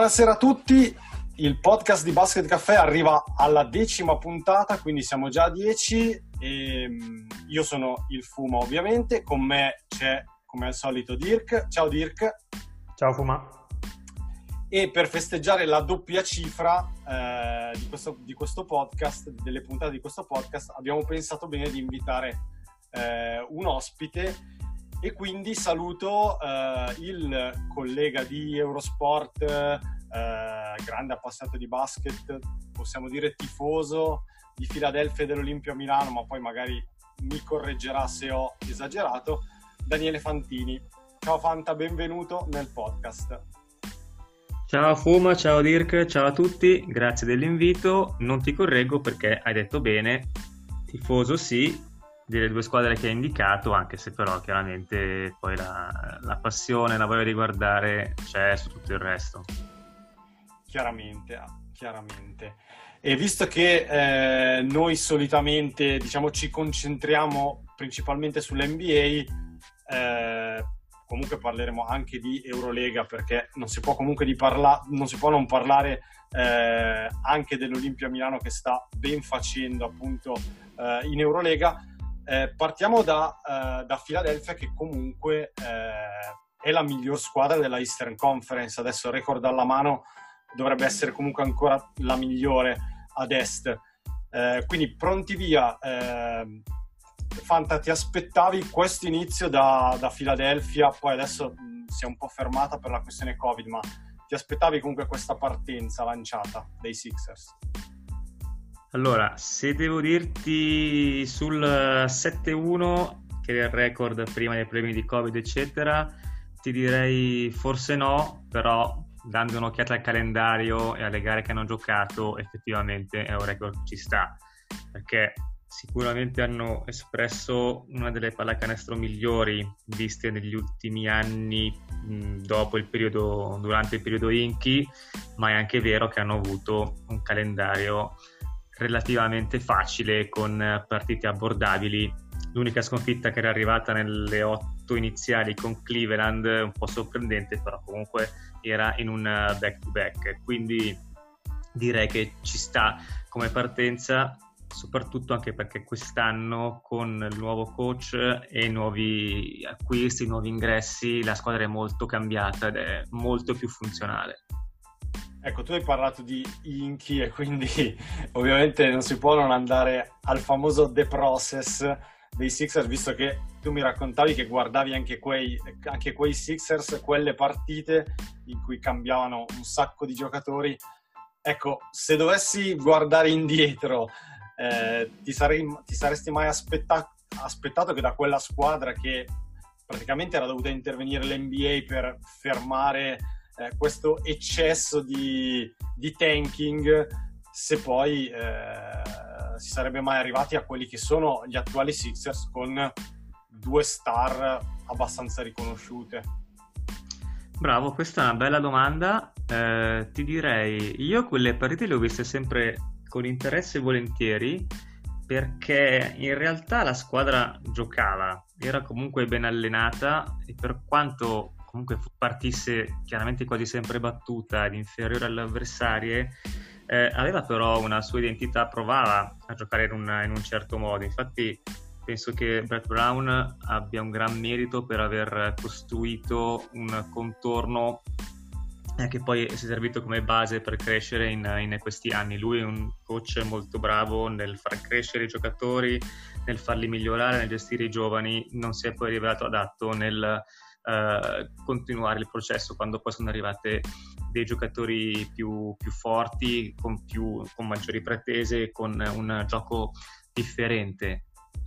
Buonasera a tutti, il podcast di Basket Caffè arriva alla decima puntata, quindi siamo già a dieci. E, mm, io sono il Fuma ovviamente, con me c'è come al solito Dirk. Ciao Dirk. Ciao Fuma. E per festeggiare la doppia cifra eh, di, questo, di, questo, podcast, delle puntate di questo podcast, abbiamo pensato bene di invitare eh, un ospite e quindi saluto eh, il collega di Eurosport, eh, grande appassionato di basket, possiamo dire tifoso di Filadelfia e dell'Olimpio Milano, ma poi magari mi correggerà se ho esagerato, Daniele Fantini. Ciao Fanta, benvenuto nel podcast. Ciao Fuma, ciao Dirk, ciao a tutti, grazie dell'invito. Non ti correggo perché hai detto bene, tifoso sì, delle due squadre che hai indicato, anche se però chiaramente poi la, la passione, la voglia di guardare c'è su tutto il resto. Chiaramente, chiaramente. E visto che eh, noi solitamente diciamo, ci concentriamo principalmente sull'NBA, eh, comunque parleremo anche di Eurolega perché non si può comunque di parla- non si può non parlare eh, anche dell'Olimpia Milano che sta ben facendo appunto eh, in Eurolega. Eh, partiamo da, uh, da, Philadelphia che comunque eh, è la miglior squadra della Eastern Conference, adesso il record alla mano dovrebbe essere comunque ancora la migliore ad est. Eh, quindi pronti via, eh, Fanta ti aspettavi questo inizio da, da Philadelphia, poi adesso mh, si è un po' fermata per la questione Covid, ma ti aspettavi comunque questa partenza lanciata dei Sixers? Allora, se devo dirti sul 7-1, che è il record prima dei problemi di Covid, eccetera, ti direi forse no, però dando un'occhiata al calendario e alle gare che hanno giocato, effettivamente è un record che ci sta, perché sicuramente hanno espresso una delle pallacanestro migliori viste negli ultimi anni mh, il periodo, durante il periodo Inchi, ma è anche vero che hanno avuto un calendario relativamente facile con partite abbordabili. L'unica sconfitta che era arrivata nelle otto iniziali con Cleveland, un po' sorprendente, però comunque era in un back-to-back. Quindi direi che ci sta come partenza, soprattutto anche perché quest'anno con il nuovo coach e nuovi acquisti, nuovi ingressi, la squadra è molto cambiata ed è molto più funzionale. Ecco, tu hai parlato di Inchi e quindi ovviamente non si può non andare al famoso The Process dei Sixers, visto che tu mi raccontavi che guardavi anche quei, anche quei Sixers, quelle partite in cui cambiavano un sacco di giocatori. Ecco, se dovessi guardare indietro, eh, ti, sarei, ti, saresti mai aspetta- aspettato che da quella squadra che praticamente era dovuta intervenire l'NBA per fermare eh, questo eccesso di, di, tanking se poi eh, si sarebbe mai arrivati a quelli che sono gli attuali Sixers con due star abbastanza riconosciute. Bravo, questa è una bella domanda. Eh, ti direi, io quelle partite le ho viste sempre con interesse e volentieri perché in realtà la squadra giocava, era comunque ben allenata e per quanto comunque partisse chiaramente quasi sempre battuta ed inferiore alle avversarie, eh, aveva però una sua identità, provava a giocare in, una, in un certo modo. Infatti penso che Brett Brown abbia un gran merito per aver costruito un contorno eh, che poi si è servito come base per crescere in, in, questi anni. Lui è un coach molto bravo nel far crescere i giocatori, nel farli migliorare, nel gestire i giovani, non si è poi rivelato adatto nel eh, continuare il processo quando poi sono arrivate dei giocatori più, più forti, con, più, con maggiori pretese, con un gioco differente.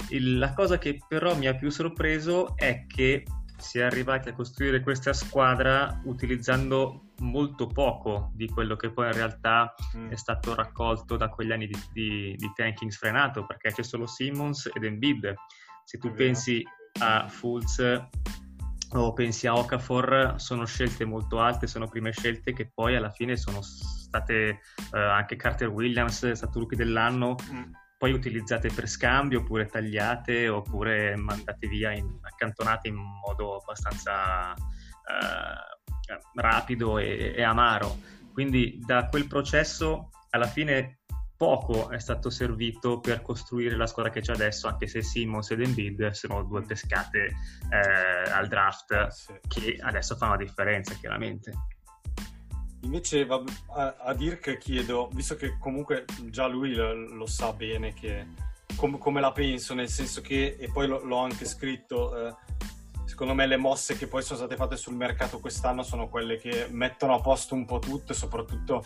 Il, la cosa che però mi ha più sorpreso è che si è arrivati a costruire questa squadra utilizzando molto poco di quello che poi in realtà mm. è stato raccolto da quegli anni di, di, di, tanking sfrenato, perché c'è solo Simmons ed Embiid. Se tu pensi a Fultz o pensi a Okafor, sono scelte molto alte, sono prime scelte che poi alla fine sono state eh, anche Carter Williams, è stato rookie dell'anno, mm poi utilizzate per scambio oppure tagliate oppure mandate via, in, accantonate in modo abbastanza eh, rapido e, e amaro. Quindi da quel processo alla fine poco è stato servito per costruire la squadra che c'è adesso, anche se Simmons ed Embiid sono due pescate eh, al draft eh, sì. che adesso fanno la differenza chiaramente. Invece a, a Dirk chiedo, visto che comunque già lui lo, lo sa bene che, com, come la penso, nel senso che, e poi lo, l'ho anche scritto, eh, secondo me le mosse che poi sono state fatte sul mercato quest'anno sono quelle che mettono a posto un po' tutto e soprattutto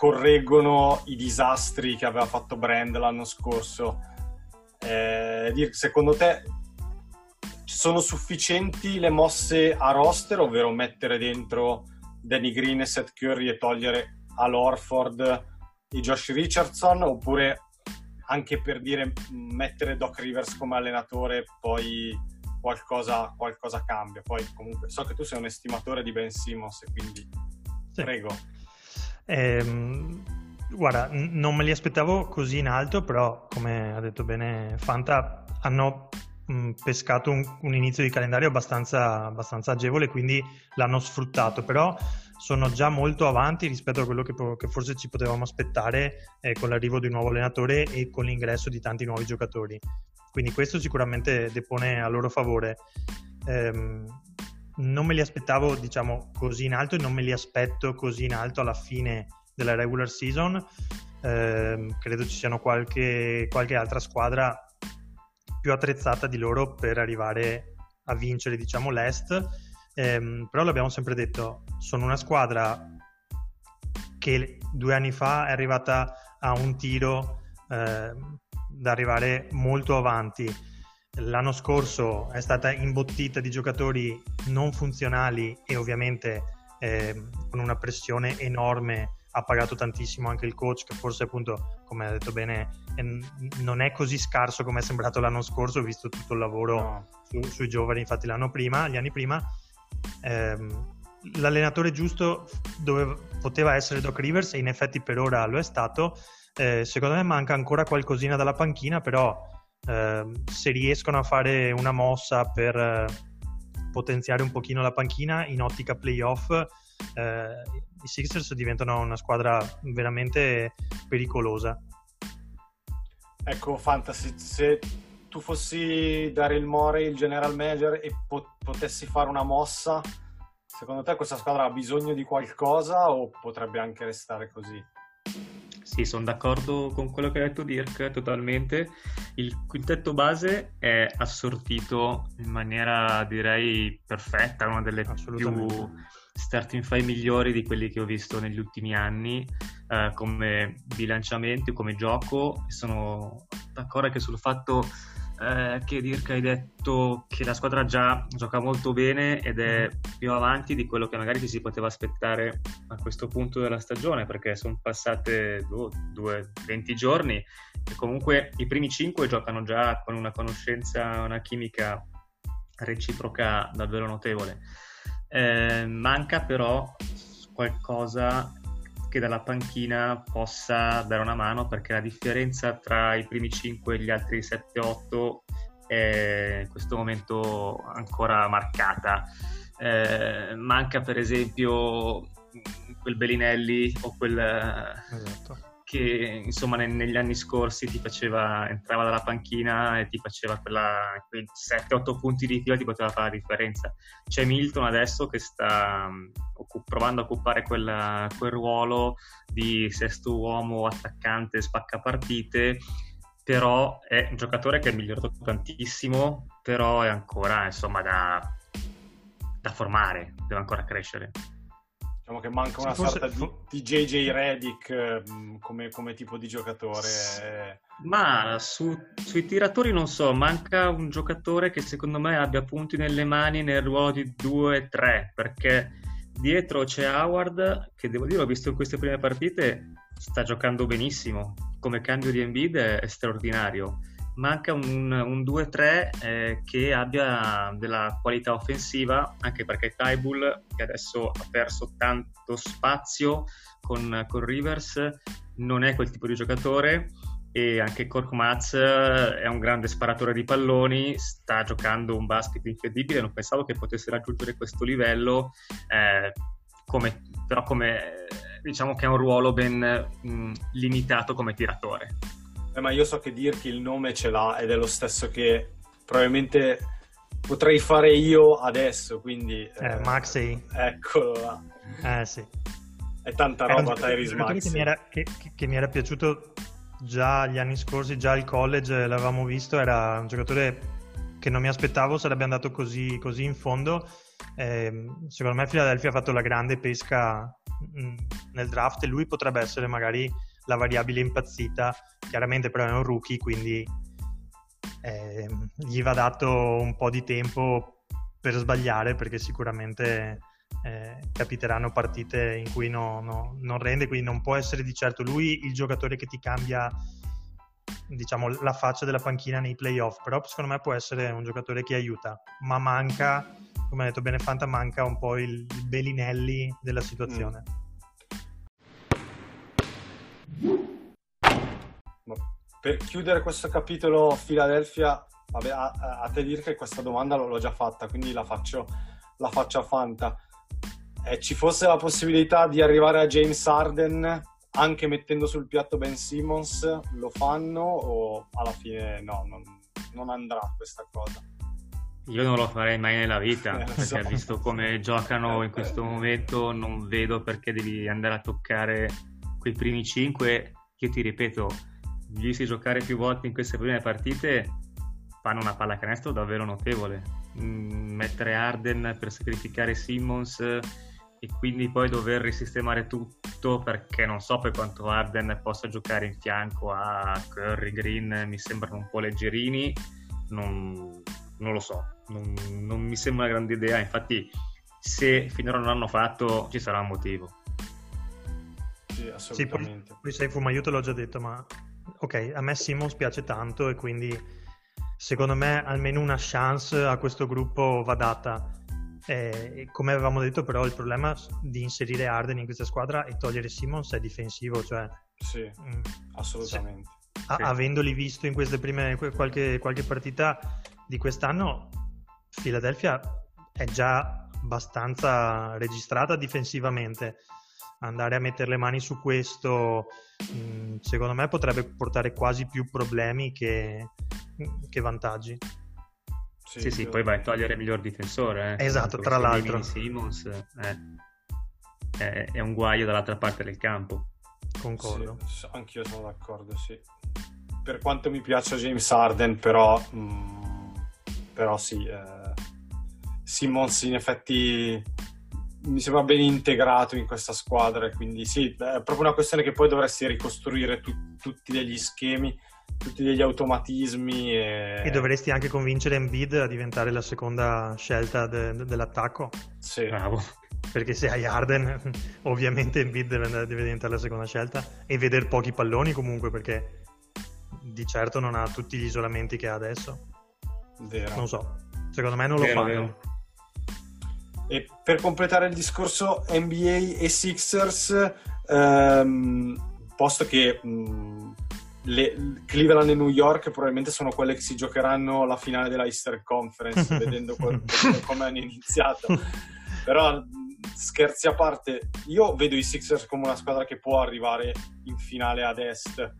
correggono i disastri che aveva fatto Brand l'anno scorso. Eh, Dirk, secondo te sono sufficienti le mosse a roster, ovvero mettere dentro Danny Green e Seth Curry e togliere Al Orford e Josh Richardson oppure anche per dire mettere Doc Rivers come allenatore poi qualcosa, qualcosa cambia poi comunque so che tu sei un estimatore di Ben Simmons quindi sì. prego ehm, guarda non me li aspettavo così in alto però come ha detto bene Fanta hanno pescato un, un, inizio di calendario abbastanza, abbastanza, agevole, quindi l'hanno sfruttato, però sono già molto avanti rispetto a quello che, che forse ci potevamo aspettare eh, con l'arrivo di un nuovo allenatore e con l'ingresso di tanti nuovi giocatori. Quindi questo sicuramente depone a loro favore. Ehm, non me li aspettavo, diciamo, così in alto e non me li aspetto così in alto alla fine della regular season. Eh, credo ci siano qualche, qualche altra squadra più attrezzata di loro per arrivare a vincere diciamo l'Est ehm, però l'abbiamo sempre detto sono una squadra che due anni fa è arrivata a un tiro eh, da arrivare molto avanti l'anno scorso è stata imbottita di giocatori non funzionali e ovviamente eh, con una pressione enorme ha pagato tantissimo anche il coach che forse appunto come ha detto bene non è così scarso come è sembrato l'anno scorso visto tutto il lavoro no. su, sui giovani infatti l'anno prima gli anni prima ehm, l'allenatore giusto dove poteva essere Doc Rivers e in effetti per ora lo è stato eh, secondo me manca ancora qualcosina dalla panchina però eh, se riescono a fare una mossa per eh, potenziare un pochino la panchina in ottica playoff eh, i Sixers diventano una squadra veramente pericolosa. Ecco, Fantasy, se tu fossi Daryl Morey, il general manager, e pot- potessi fare una mossa, secondo te questa squadra ha bisogno di qualcosa o potrebbe anche restare così? Sì, sono d'accordo con quello che ha detto Dirk totalmente. Il quintetto base è assortito in maniera direi perfetta, una delle più starting five migliori di quelli che ho visto negli ultimi anni eh, come bilanciamento, come gioco sono d'accordo anche sul fatto eh, che Dirk hai detto che la squadra già gioca molto bene ed è più avanti di quello che magari ci si poteva aspettare a questo punto della stagione perché sono passate oh, due, 20 giorni e comunque i primi 5 giocano già con una conoscenza, una chimica reciproca davvero notevole. Eh, manca però qualcosa che dalla panchina possa dare una mano perché la differenza tra i primi 5 e gli altri 7-8 è in questo momento ancora marcata. Eh, manca per esempio quel Bellinelli o quel, esatto che insomma ne, negli anni scorsi ti faceva, entrava dalla panchina e ti faceva quella, quei 7-8 punti di fila ti poteva fare la differenza. C'è Milton adesso che sta um, provando a occupare quella, quel ruolo di sesto uomo attaccante spacca partite però è un giocatore che è migliorato tantissimo però è ancora insomma da, da formare deve ancora crescere Diciamo che manca una Forse- sorta di, di JJ Redick eh, come, come tipo di giocatore. Ma su- sui tiratori non so, manca un giocatore che secondo me abbia punti nelle mani nel ruolo di 2-3, perché dietro c'è Howard, che devo dire, ho visto in queste prime partite, sta giocando benissimo, come cambio di Embiid è straordinario. Manca un, un 2-3 eh, che abbia della qualità offensiva, anche perché Tybull, che adesso ha perso tanto spazio con, con Rivers, non è quel tipo di giocatore e anche Korkmaz è un grande sparatore di palloni, sta giocando un basket incredibile, non pensavo che potesse raggiungere questo livello, eh, come- però come, eh, diciamo che ha un ruolo ben mh, limitato come tiratore. Eh, ma io so che Dirk il nome ce l'ha ed è lo stesso che probabilmente potrei fare io adesso, quindi... Eh, Maxey, Eccolo là. eh sì. È tanta roba Tyrese giocatore che mi, era, che, che- mi era piaciuto già gli anni scorsi, già al college l'avevamo visto, era un giocatore che non mi aspettavo sarebbe andato così, così in fondo. Ehm, secondo me Philadelphia ha fatto la grande pesca mh, nel draft e lui potrebbe essere magari la variabile impazzita. Chiaramente però è un rookie, quindi ehm, gli va dato un po' di tempo per sbagliare perché sicuramente eh, capiteranno partite in cui no- no- non rende, quindi non può essere di certo lui il giocatore che ti cambia diciamo la faccia della panchina nei playoff, però secondo me può essere un giocatore che aiuta, ma manca, come ha detto bene Fanta, manca un po' il, Belinelli della situazione. Ma Per chiudere questo capitolo Philadelphia, vabbè, a, a te dire che questa domanda l'ho già fatta, quindi la faccio, la faccio a Fanta. Eh, ci fosse la possibilità di arrivare a James Harden anche mettendo sul piatto Ben Simmons, lo fanno o alla fine no, non, non andrà questa cosa? Io non lo farei mai nella vita, Eh, perché so. visto come giocano in questo momento, non vedo perché devi andare a toccare quei primi cinque. Io ti ripeto, visti giocare più volte in queste prime partite, fanno una pallacanestro davvero notevole. Mm, mettere Arden per sacrificare Simmons e quindi poi dover risistemare tutto perché non so per quanto Arden possa giocare in fianco a Curry, Green, mi sembrano un po' leggerini. Non, non lo so, non, non mi sembra una grande idea. Infatti, se finora non l'hanno fatto, ci sarà un motivo. Sì, Sì, poi, assolutamente. poi io te l'ho già detto, ma ok, a me Simmons piace tanto e quindi secondo me almeno una chance a questo gruppo va data. Eh, come avevamo detto, però, il problema di inserire Arden in questa squadra e togliere Simmons è difensivo, cioè Sì, mm, assolutamente. a- Sì. avendoli visto in queste prime qualche, qualche partita di quest'anno, Philadelphia è già abbastanza registrata difensivamente. Andare a mettere le mani su questo, mh, secondo me, potrebbe portare quasi più problemi che, che vantaggi. Sì, sì, poi vai a togliere il miglior difensore. eh. Esatto, tra l'altro. Simmons eh, è, è un guaio dall'altra parte del campo. Concordo. Sì, anch'io sono d'accordo, sì. Per quanto mi piaccia James Harden, però, mm, però sì, eh, Simmons in effetti mi sembra ben integrato in questa squadra, e quindi sì, è proprio una questione che poi dovresti ricostruire tu- tutti degli schemi, tutti degli automatismi. E, E dovresti anche convincere Embiid a diventare la seconda scelta de- de- dell'attacco. Sì, Bravo. Perché se hai Arden, ovviamente Embiid deve, andare- deve diventare la seconda scelta e vedere pochi palloni comunque perché di certo non ha tutti gli isolamenti che ha adesso. vero. Non so, secondo me non lo Vero, fanno. vero. E per completare il discorso NBA e Sixers, ehm, posto che mh, le, Cleveland e New York probabilmente sono quelle che si giocheranno la finale della Eastern Conference, vedendo, vedendo come hanno iniziato. Però mh, scherzi a parte, io vedo i Sixers come una squadra che può arrivare in finale ad est.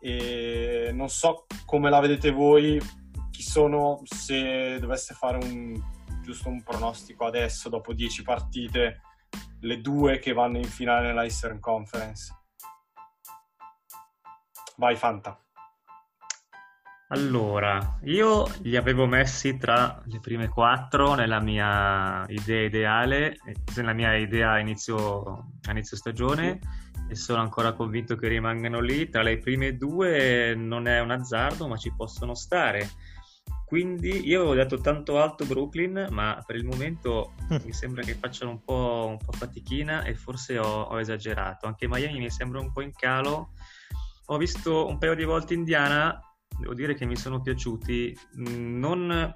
E non so come la vedete voi, chi sono, se dovesse fare un giusto un pronostico adesso, dopo 10 partite, le due che vanno in finale nella Eastern Conference. Vai Fanta. Allora, io li avevo messi tra le prime quattro nella mia idea ideale, nella mia idea a inizio, a inizio stagione e sono ancora convinto che rimangano lì. Tra le prime due non è un azzardo, ma ci possono stare. Quindi io avevo detto tanto alto Brooklyn, ma per il momento mi sembra che facciano un po', un po fatichina e forse ho, ho esagerato. Anche Miami mi sembra un po' in calo. Ho visto un paio di volte Indiana devo dire che mi sono piaciuti mm, non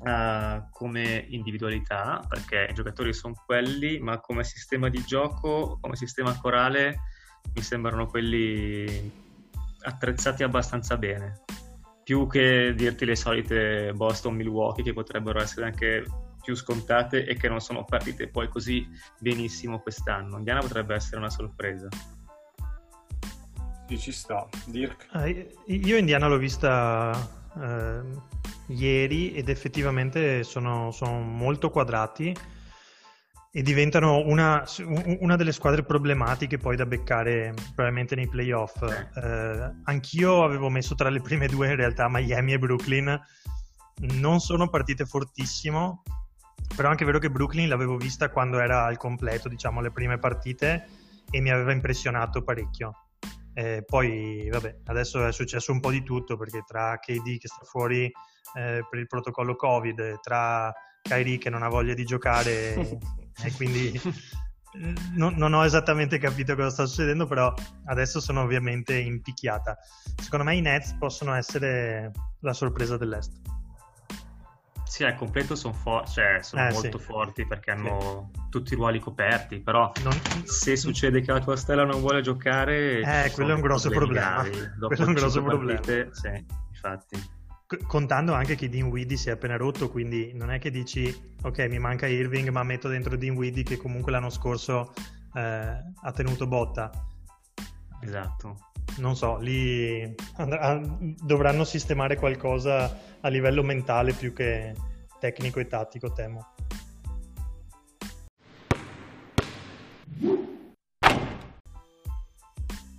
uh, come individualità, perché i giocatori sono quelli, ma come sistema di gioco, come sistema corale, mi sembrano quelli attrezzati abbastanza bene. Più che dirti le solite Boston-Milwaukee che potrebbero essere anche più scontate e che non sono partite poi così benissimo quest'anno. Indiana potrebbe essere una sorpresa. Sì, ci sta. Dirk? Ah, io Indiana l'ho vista eh, ieri ed effettivamente sono, sono, molto quadrati e diventano una, una, delle squadre problematiche poi da beccare probabilmente nei playoff. Eh, anch'io avevo messo tra le prime due in realtà Miami e Brooklyn. Non sono partite fortissimo, però è anche vero che Brooklyn l'avevo vista quando era al completo, diciamo, le prime partite e mi aveva impressionato parecchio. Eh, poi, vabbè, adesso è successo un po' di tutto perché tra KD che sta fuori eh, per il protocollo Covid, tra Kyrie che non ha voglia di giocare e quindi non, non, ho esattamente capito cosa sta succedendo, però adesso sono ovviamente impicchiata. Secondo me i Nets possono essere la sorpresa dell'Est. Sì, al completo sono, for- cioè, sono eh, molto sì. forti perché hanno sì. tutti i ruoli coperti, però non... se succede che la tua stella non vuole giocare... Eh, quello è un grosso problema. Quello è un grosso problema. sì, infatti. Contando anche che Dean Weedy si è appena rotto, quindi non è che dici, ok, mi manca Irving, ma metto dentro Dean Weedy che comunque l'anno scorso eh, ha tenuto botta. Esatto. Non so, lì andrà... dovranno sistemare qualcosa a livello mentale più che tecnico e tattico, temo.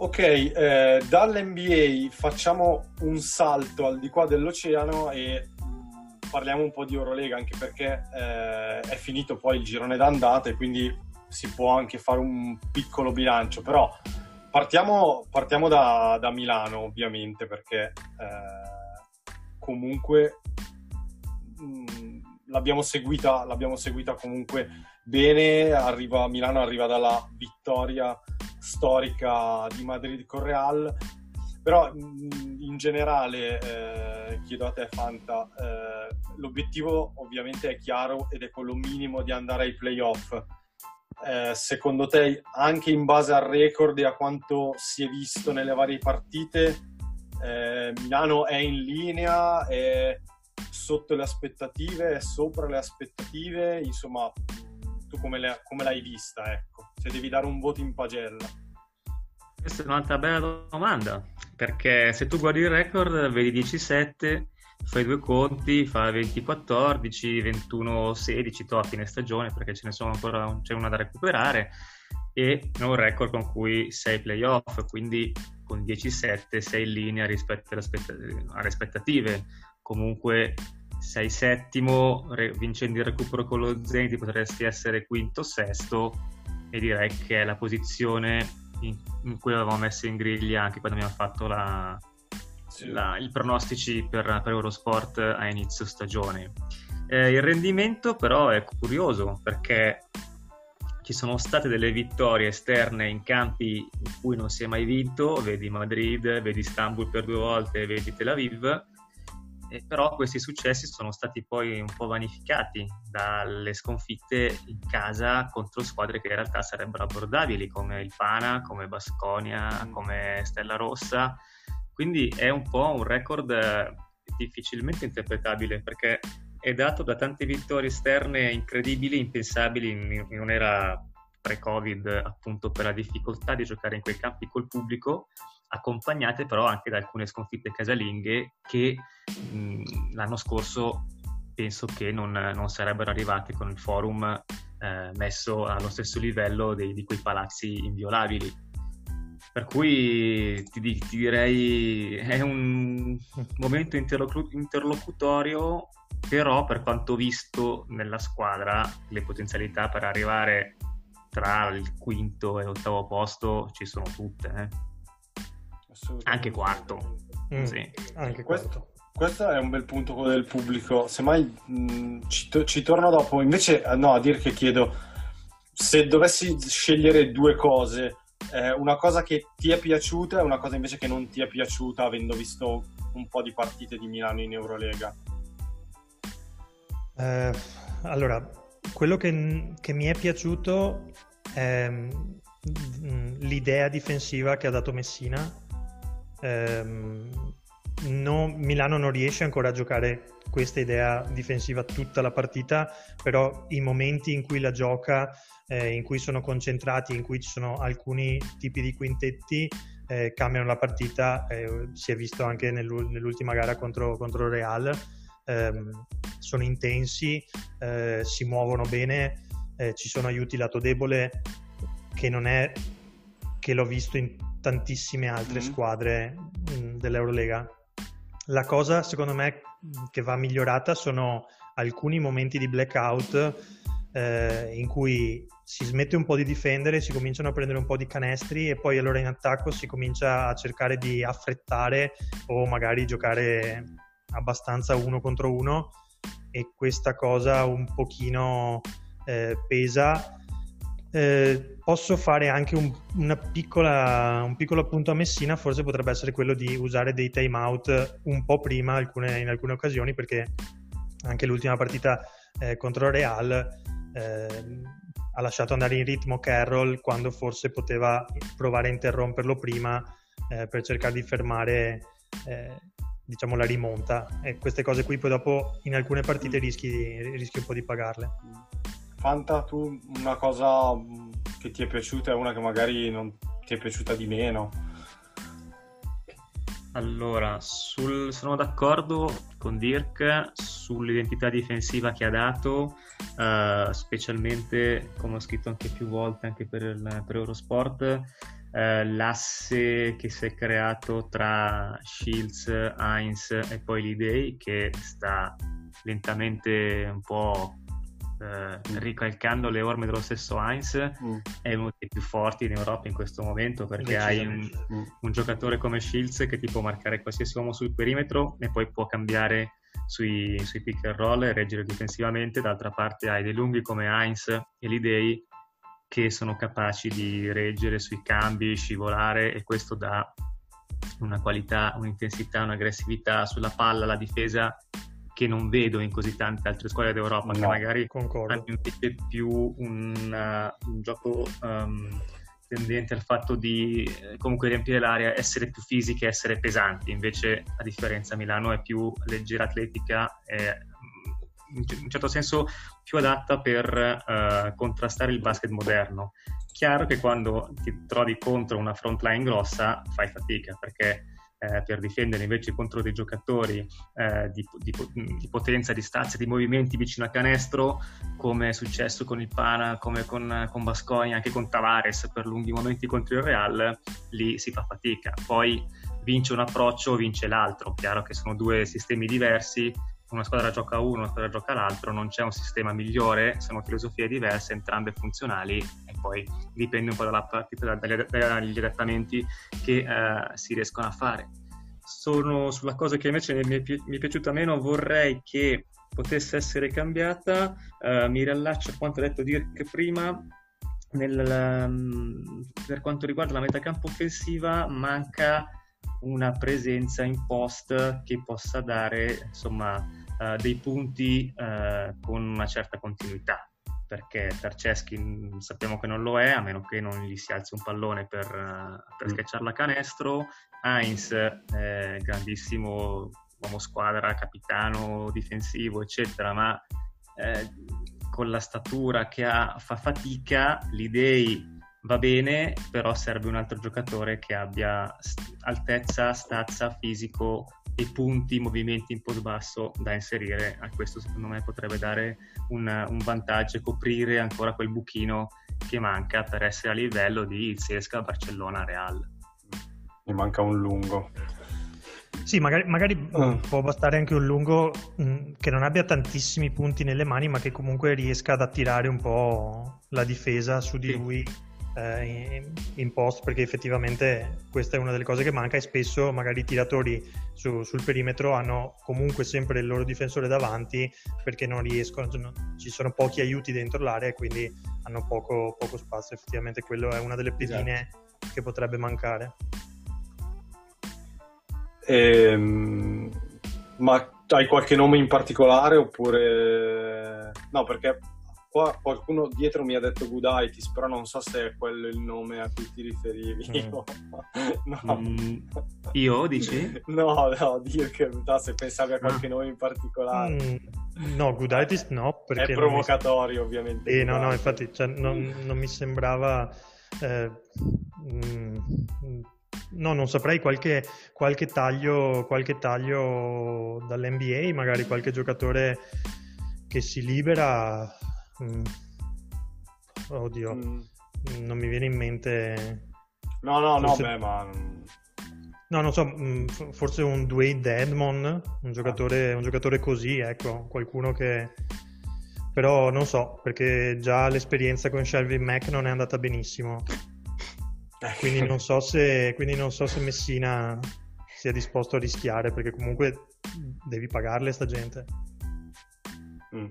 Ok, eh, dall'NBA facciamo un salto al di qua dell'oceano e parliamo un po' di Eurolega anche perché eh, è finito poi il girone d'andata e quindi si può anche fare un piccolo bilancio, però partiamo, partiamo da, da Milano ovviamente perché eh, comunque mh, mm, l'abbiamo, seguita, l'abbiamo seguita comunque bene. Arriva, Milano arriva dalla vittoria storica di Madrid con Real. Però mm, in generale, eh, chiedo a te Fanta, eh, l'obiettivo ovviamente è chiaro ed è quello minimo di andare ai playoff. Eh, secondo te, anche in base al record e a quanto si è visto nelle varie partite, eh, Milano è in linea, è sotto le aspettative, è sopra le aspettative, insomma, tu come, le, come l'hai vista, ecco, se devi dare un voto in pagella? Questa è un'altra bella domanda, perché se tu guardi il record vedi 17, fai due conti, fa 20-14, 21-16 a fine stagione, perché ce ne sono ancora, c'è una da recuperare, e un record con cui sei playoff, quindi con 10-7 sei in linea rispetto alle, aspettative. Comunque sei settimo, re, vincendo il recupero con lo Zenit potresti essere quinto o sesto e direi che è la posizione in, in, cui avevamo messo in griglia anche quando abbiamo fatto la, sì. la, i pronostici per, per, Eurosport a inizio stagione. Eh, il rendimento però è curioso perché ci sono state delle vittorie esterne in campi in cui non si è mai vinto, vedi Madrid, vedi Istanbul per due volte, vedi Tel Aviv, e però questi successi sono stati poi un po' vanificati dalle sconfitte in casa contro squadre che in realtà sarebbero abbordabili come il Pana, come Basconia, come Stella Rossa. Quindi è un po' un record difficilmente interpretabile perché è dato da tante vittorie esterne incredibili, impensabili in, in un'era pre-Covid, appunto per la difficoltà di giocare in quei campi col pubblico, accompagnate però anche da alcune sconfitte casalinghe che mh, l'anno scorso penso che non, non, sarebbero arrivate con il forum eh, messo allo stesso livello dei, di quei palazzi inviolabili. Per cui ti, ti direi è un momento interlocu- interlocutorio, però per quanto visto nella squadra le potenzialità per arrivare tra il quinto e l'ottavo posto ci sono tutte. Eh? Anche quarto. Mm, sì. Anche questo, quarto. Questo è un bel punto quello del pubblico. Semmai mh, mm, ci, to- ci torno dopo. Invece, no, a dire che chiedo se dovessi scegliere due cose eh, una cosa che ti è piaciuta e una cosa invece che non ti è piaciuta avendo visto un po' di partite di Milano in Eurolega? Eh, allora, quello che, che, mi è piaciuto è mm, l'idea difensiva che ha dato Messina. Eh, no, Milano non riesce ancora a giocare questa idea difensiva tutta la partita, però i momenti in cui la gioca eh, in cui sono concentrati, in cui ci sono alcuni tipi di quintetti, eh, cambiano la partita. Eh, si è visto anche nell'ultima gara contro, contro Real. Ehm, sono intensi, eh, si muovono bene, eh, ci sono aiuti lato debole che non è che l'ho visto in tantissime altre mm-hmm. squadre mh, mm, dell'Eurolega. La cosa secondo me che va migliorata sono alcuni momenti di blackout eh, in cui si smette un po' di difendere, si cominciano a prendere un po' di canestri e poi allora in attacco si comincia a cercare di affrettare o magari giocare abbastanza uno contro uno e questa cosa un pochino eh, pesa. Eh, posso fare anche un, piccola, un, piccolo appunto a Messina, forse potrebbe essere quello di usare dei time out un po' prima alcune, in alcune occasioni perché anche l'ultima partita eh, contro Real eh, ha lasciato andare in ritmo Carroll quando forse poteva provare a interromperlo prima eh, per cercare di fermare eh, diciamo la rimonta e queste cose qui poi dopo in alcune partite rischi, rischi un po' di pagarle. Fanta tu una cosa mm, che ti è piaciuta e una che magari non ti è piaciuta di meno? Allora, sul, sono d'accordo con Dirk sull'identità difensiva che ha dato, uh, specialmente, come ho scritto anche più volte, anche per, il, per Eurosport, uh, l'asse che si è creato tra Shields, Heinz e poi l'Idei, che sta lentamente un po' eh, ricalcando le orme dello stesso Heinz, mm. è uno dei più forti in Europa in questo momento perché hai un, mm. un, giocatore come Shields che ti può marcare qualsiasi uomo sul perimetro e poi può cambiare sui, sui pick and roll e reggere difensivamente. D'altra parte hai dei lunghi come Heinz e Lidei che sono capaci di reggere sui cambi, scivolare e questo dà una qualità, un'intensità, un'aggressività sulla palla, la difesa che non vedo in così tante altre squadre d'Europa, no, che magari concordo. hanno invece più un, uh, un gioco um, tendente al fatto di eh, comunque riempire l'area, essere più fisiche, essere pesanti. Invece, a differenza, Milano è più leggera, atletica e in un certo senso più adatta per uh, contrastare il basket moderno. Chiaro che quando ti trovi contro una frontline grossa fai fatica perché eh, per difendere invece contro dei giocatori eh, di, di, di, potenza, di stazza, di movimenti vicino a canestro, come è successo con il Pana, come con, con Basconia, anche con Tavares per lunghi momenti contro il Real, lì si fa fatica. Poi vince un approccio, vince l'altro. Chiaro che sono due sistemi diversi, una squadra gioca uno, una squadra gioca l'altro, non c'è un sistema migliore, sono filosofie diverse, entrambe funzionali e poi dipende un po' dalla partita, dagli, dagli adattamenti che eh, si riescono a fare. Sono sulla cosa che invece mi è, mi è piaciuta meno, vorrei che potesse essere cambiata, uh, mi riallaccio a quanto ha detto Dirk prima, nel, um, per quanto riguarda la metacampo offensiva manca una presenza in post che possa dare insomma uh, dei punti uh, con una certa continuità perché Tarceschi mm, sappiamo che non lo è a meno che non gli si alzi un pallone per, uh, per mm. schiacciarla a canestro Heinz eh, grandissimo uomo squadra, capitano difensivo eccetera ma eh, con la statura che ha fa fatica l'idea va bene, però serve un altro giocatore che abbia altezza, stazza, fisico e punti, movimenti in post basso da inserire. A questo secondo me potrebbe dare un, un vantaggio e coprire ancora quel buchino che manca per essere a livello di Zesca, Barcellona, Real. Mi manca un lungo. Sì, magari, magari Mm. può bastare anche un lungo mh, che non abbia tantissimi punti nelle mani, ma che comunque riesca ad attirare un po' la difesa su di Sì. lui eh, in, post, perché effettivamente questa è una delle cose che manca e spesso magari i tiratori su- sul perimetro hanno comunque sempre il loro difensore davanti perché non riescono, non- ci sono pochi aiuti dentro l'area e quindi hanno poco, poco spazio. Effettivamente quello è una delle pedine che potrebbe mancare. Ehm, ma hai qualche nome in particolare oppure... No, perché qua qualcuno dietro mi ha detto Gudaitis, però non so se è quello il nome a cui ti riferivi. Mm. no. Mm, io, dici? No, no, Dirk, no, se pensavi a qualche nome in particolare. Mm, no, Gudaitis no, perché è non mi- provocatorio, ovviamente. Eh, no, no, infatti cioè, non, non mi sembrava... eh, mm, no, non saprei qualche, qualche taglio, qualche taglio dall'NBA, magari qualche giocatore che si libera. Mm, oddio, Mm. non mi viene in mente. No, no, no, Forse- beh, ma... No, non so, mm, forse un Dwayne Dedmon, un giocatore, un giocatore così, ecco, qualcuno che... Però non so, perché già l'esperienza con Shelby Mack non è andata benissimo. Quindi non so se, quindi non so se Messina sia disposto a rischiare, perché comunque devi pagarle sta gente. Mm.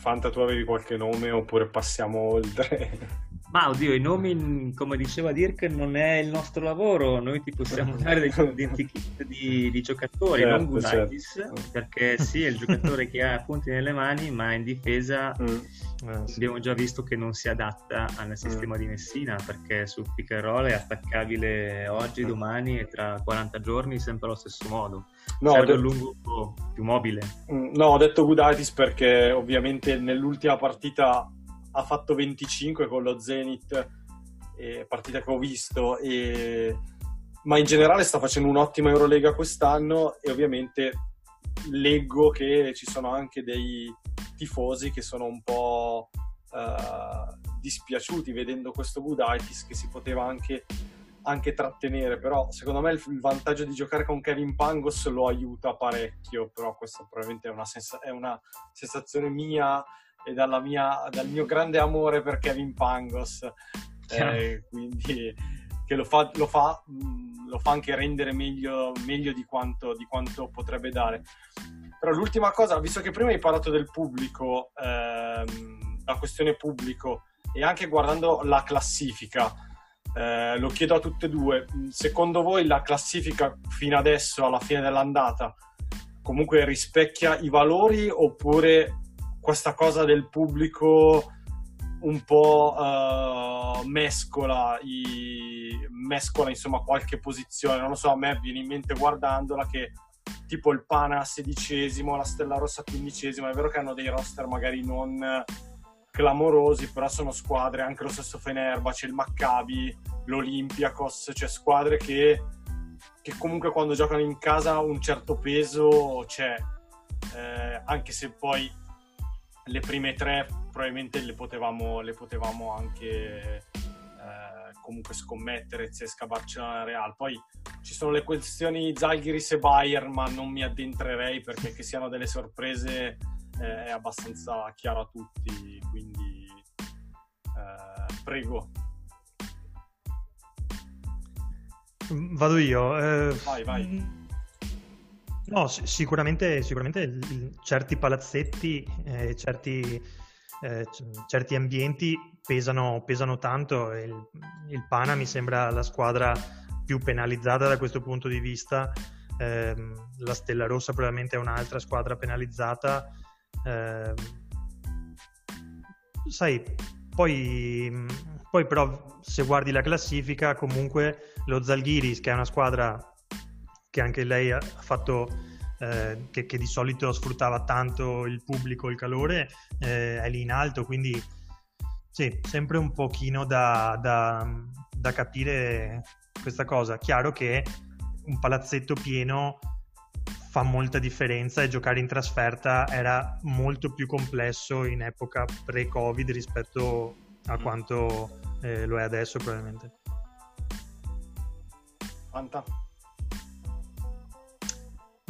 Fanta, tu avevi qualche nome oppure passiamo oltre? Ma oddio, i nomi, come diceva Dirk, non è il nostro lavoro. Noi ti possiamo dare degli identikit di, di giocatori, Certo, non Gudaitis, certo. perché sì, è il giocatore che ha punti nelle mani, ma in difesa Mm. Eh, sì. abbiamo già visto che non si adatta al sistema di Messina, perché sul pick and roll è attaccabile oggi, domani e tra 40 giorni sempre allo stesso modo. No, Serve de- un lungo più mobile. Mm, No, ho detto Gudaitis perché ovviamente nell'ultima partita ha fatto 25 con lo Zenit, eh, partita che ho visto, e- ma in generale sta facendo un'ottima Eurolega quest'anno e ovviamente leggo che ci sono anche dei tifosi che sono un po' eh, dispiaciuti vedendo questo Gudaitis che si poteva anche anche trattenere, però secondo me il, il vantaggio di giocare con Kevin Pangos lo aiuta parecchio, però questa probabilmente è una, sensa- è una sensazione mia e dalla mia, dal mio grande amore per Kevin Pangos, eh, quindi che lo fa, lo fa, mh, lo fa anche rendere meglio, meglio di, quanto, di quanto potrebbe dare. Però l'ultima cosa, visto che prima hai parlato del pubblico, ehm, la questione pubblico, e anche guardando la classifica, eh, lo chiedo a tutte e due, secondo voi la classifica fino adesso, alla fine dell'andata, comunque rispecchia i valori oppure questa cosa del pubblico un po' eh, mescola, i- mescola insomma qualche posizione, non lo so, a me viene in mente guardandola che tipo il Pana sedicesimo, la Stella Rossa quindicesimo, è vero che hanno dei roster magari non clamorosi, però sono squadre, anche lo stesso Fenerbahce, il Maccabi, l'Olympiakos, cioè squadre che, che comunque quando giocano in casa un certo peso c'è, Eh, anche se poi le prime tre probabilmente le potevamo, le potevamo anche eh, comunque scommettere Zesca, Barcellona, Real. Poi ci sono le questioni Zalgiris e Bayern, ma non mi addentrerei perché che siano delle sorprese eh, è abbastanza chiaro a tutti, quindi eh, prego, Vado io. eh, Vai, vai. No, si- sicuramente, sicuramente certi palazzetti, eh, certi, eh, certi ambienti pesano, pesano tanto. Il, il Pana mi sembra la squadra più penalizzata da questo punto di vista. Ehm, la Stella Rossa probabilmente è un'altra squadra penalizzata. Ehm, sai, poi, poi però se guardi la classifica, comunque lo Zalgiris, che è una squadra che anche lei ha fatto, eh, che, che di solito sfruttava tanto il pubblico, il calore, eh, è lì in alto, quindi sì, sempre un pochino da, da- da capire questa cosa. Chiaro che un palazzetto pieno fa molta differenza e giocare in trasferta era molto più complesso in epoca pre-Covid rispetto a quanto eh, lo è adesso probabilmente. Fanta?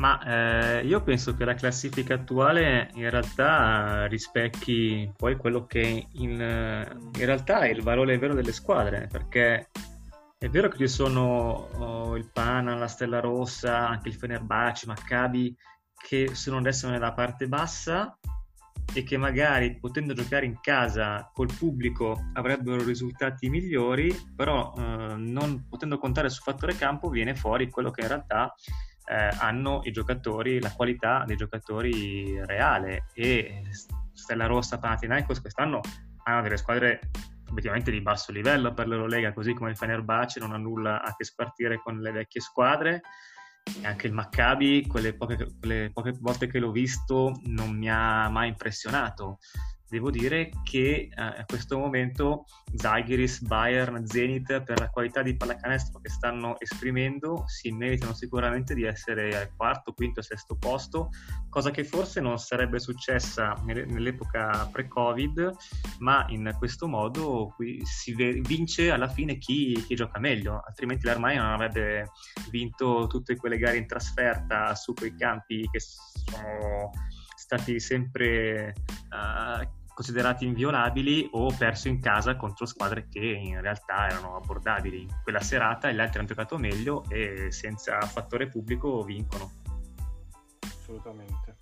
Ma eh, io penso che la classifica attuale in realtà rispecchi poi quello che in, in realtà è il valore vero delle squadre, perché è vero che ci sono oh, il Pana, la Stella Rossa, anche il Fenerbahce, Maccabi, che sono adesso nella parte bassa e che magari potendo giocare in casa col pubblico avrebbero risultati migliori, però eh, non potendo contare sul fattore campo viene fuori quello che in realtà eh, hanno i giocatori, la qualità dei giocatori reale. E Stella Rossa, Panathinaikos quest'anno hanno delle squadre obiettivamente di basso livello per l'Eurolega, così come il Fenerbahce non ha nulla a che spartire con le vecchie squadre. E anche il Maccabi, quelle poche, quelle poche volte che l'ho visto non mi ha mai impressionato devo dire che eh, a questo momento Zaghiris, Bayern, Zenit per la qualità di pallacanestro che stanno esprimendo si meritano sicuramente di essere al quarto, quinto, sesto posto, cosa che forse non sarebbe successa nell'epoca pre-Covid, ma in questo modo qui si vince alla fine chi, chi gioca meglio, altrimenti l'Armania non avrebbe vinto tutte quelle gare in trasferta su quei campi che sono stati sempre uh, considerati inviolabili o perso in casa contro squadre che in realtà erano abbordabili. Quella serata gli altri hanno giocato meglio e senza fattore pubblico vincono. Assolutamente.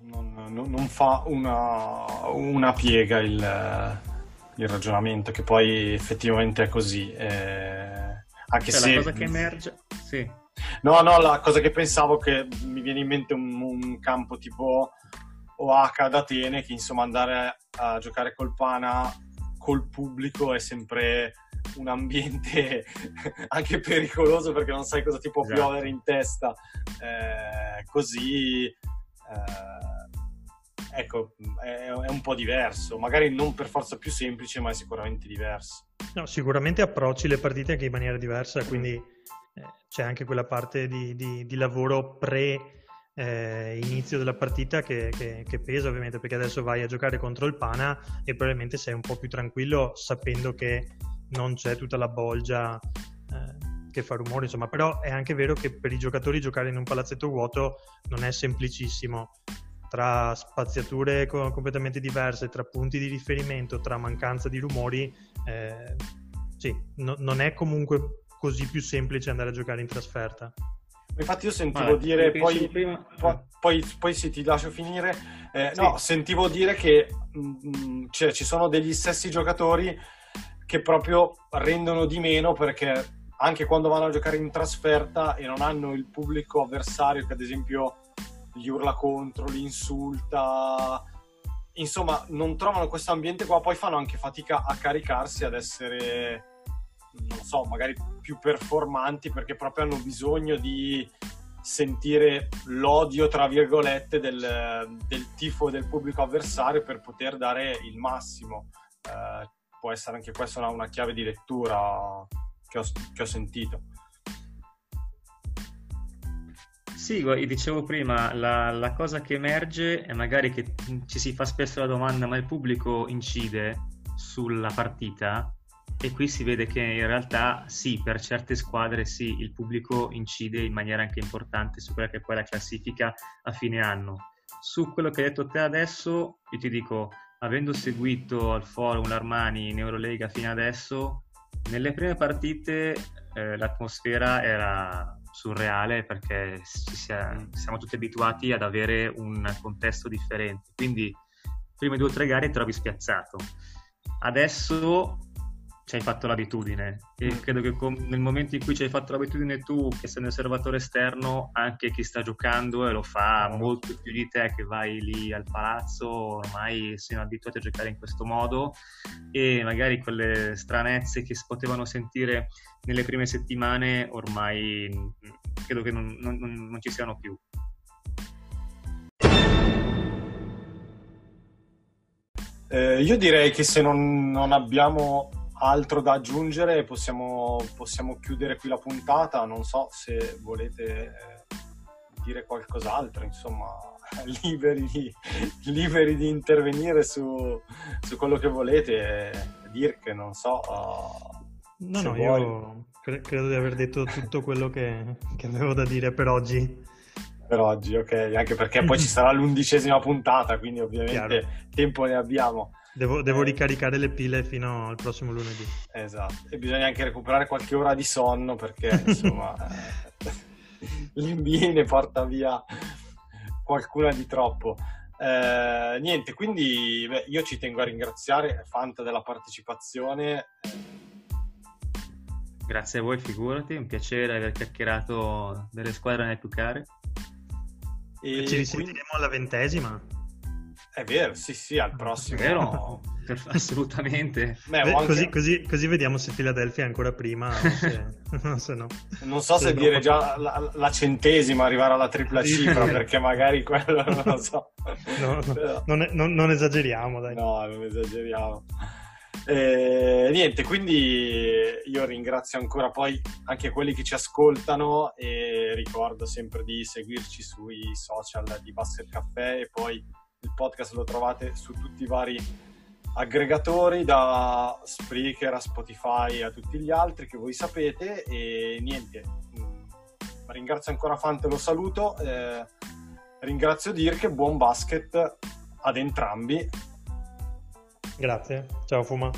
Non, non, non fa una, una piega il, il, ragionamento, che poi effettivamente è così. Eh, anche cioè, se... La cosa che emerge... Sì. No, no, la cosa che pensavo che mi viene in mente un, un campo tipo OH ad Atene che insomma andare a giocare col Pana col pubblico è sempre un ambiente anche pericoloso perché non sai cosa ti può esatto. piovere in testa. Eh, così eh, ecco è, è, un po' diverso. Magari non per forza più semplice ma è sicuramente diverso. No, sicuramente approcci le partite anche in maniera diversa quindi eh, c'è anche quella parte di, di, di lavoro pre eh, inizio della partita che, che, che, pesa ovviamente perché adesso vai a giocare contro il Pana e probabilmente sei un po' più tranquillo sapendo che non c'è tutta la bolgia eh, che fa rumore insomma. Però è anche vero che per i giocatori giocare in un palazzetto vuoto non è semplicissimo. Tra spaziature co- completamente diverse tra punti di riferimento tra mancanza di rumori eh, sì, no, non è comunque così più semplice andare a giocare in trasferta Infatti io sentivo Vabbè, dire, poi, prima... poi, poi, sì, ti lascio finire, eh, sì. no, sentivo dire che mh, mm, cioè, ci sono degli stessi giocatori che proprio rendono di meno perché anche quando vanno a giocare in trasferta e non hanno il pubblico avversario che ad esempio gli urla contro, li insulta, insomma non trovano questo ambiente qua, poi fanno anche fatica a caricarsi ad essere non so, magari più performanti perché proprio hanno bisogno di sentire l'odio, tra virgolette, del, del tifo del pubblico avversario per poter dare il massimo. Eh, può essere anche questa una, una chiave di lettura che ho, che ho sentito. Sì, dicevo prima, la, la, cosa che emerge è magari che ci si fa spesso la domanda, ma il pubblico incide sulla partita? E qui si vede che in realtà sì, per certe squadre sì, il pubblico incide in maniera anche importante su quella che è poi la classifica a fine anno. Su quello che hai detto te adesso, io ti dico, avendo seguito al forum l'Armani in Eurolega fino adesso, nelle prime partite eh, l'atmosfera era surreale perché sia, siamo tutti abituati ad avere un contesto differente. Quindi, prime due o tre gare ti trovi spiazzato. Adesso ci hai fatto l'abitudine. E mm. credo che com- nel momento in cui ci hai fatto l'abitudine tu che sei un osservatore esterno anche chi sta giocando e lo fa molto più di te che vai lì al palazzo ormai siamo abituati a giocare in questo modo e magari quelle stranezze che si potevano sentire nelle prime settimane ormai mm, credo che non, non, non ci siano più. Eh, io direi che se non, non abbiamo altro da aggiungere, possiamo, possiamo, chiudere qui la puntata. Non so se volete eh, dire qualcos'altro, insomma, liberi di, liberi di intervenire su, su, quello che volete. Dirk, non so. Uh... No, no, vuoi. io cre- credo di aver detto tutto quello che, che avevo da dire per oggi. per oggi, ok? Anche perché poi ci sarà l'undicesima puntata, quindi ovviamente Chiaro. tempo ne abbiamo. Devo, devo Eh. ricaricare le pile fino al prossimo lunedì. Esatto, e bisogna anche recuperare qualche ora di sonno perché insomma eh, l'NBA ne porta via qualcuna di troppo. Eh, niente, quindi beh, io ci tengo a ringraziare Fanta della partecipazione. Grazie a voi, figurati, è un piacere aver chiacchierato delle squadre nelle più care. E Ci quindi- risentiremo alla ventesima. È vero, sì, sì, al prossimo. Vero? Assolutamente. Beh, anche- così, così- così vediamo se Philadelphia è ancora prima o se, se no. Non so se Se dire dopo- già la, la centesima, arrivare alla tripla cifra, perché magari quello non lo so. No, no, Però- non, non- non esageriamo, dai. No, non esageriamo. Eh, niente, quindi io ringrazio ancora poi anche quelli che ci ascoltano e ricordo sempre di seguirci sui social di Basket Caffè e poi il podcast lo trovate su tutti i vari aggregatori da Spreaker a Spotify a tutti gli altri che voi sapete e niente mh, ringrazio ancora Fante lo saluto eh, ringrazio Dirk buon basket ad entrambi Grazie. Ciao Fuma.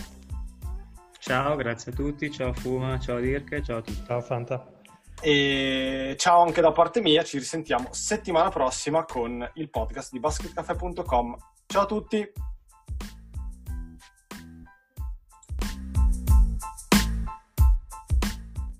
Ciao, grazie a tutti, ciao Fuma, ciao Dirk, ciao a tutti. Ciao Fanta. E ciao anche da parte mia ci risentiamo settimana prossima con il podcast di basketcafe.com ciao a tutti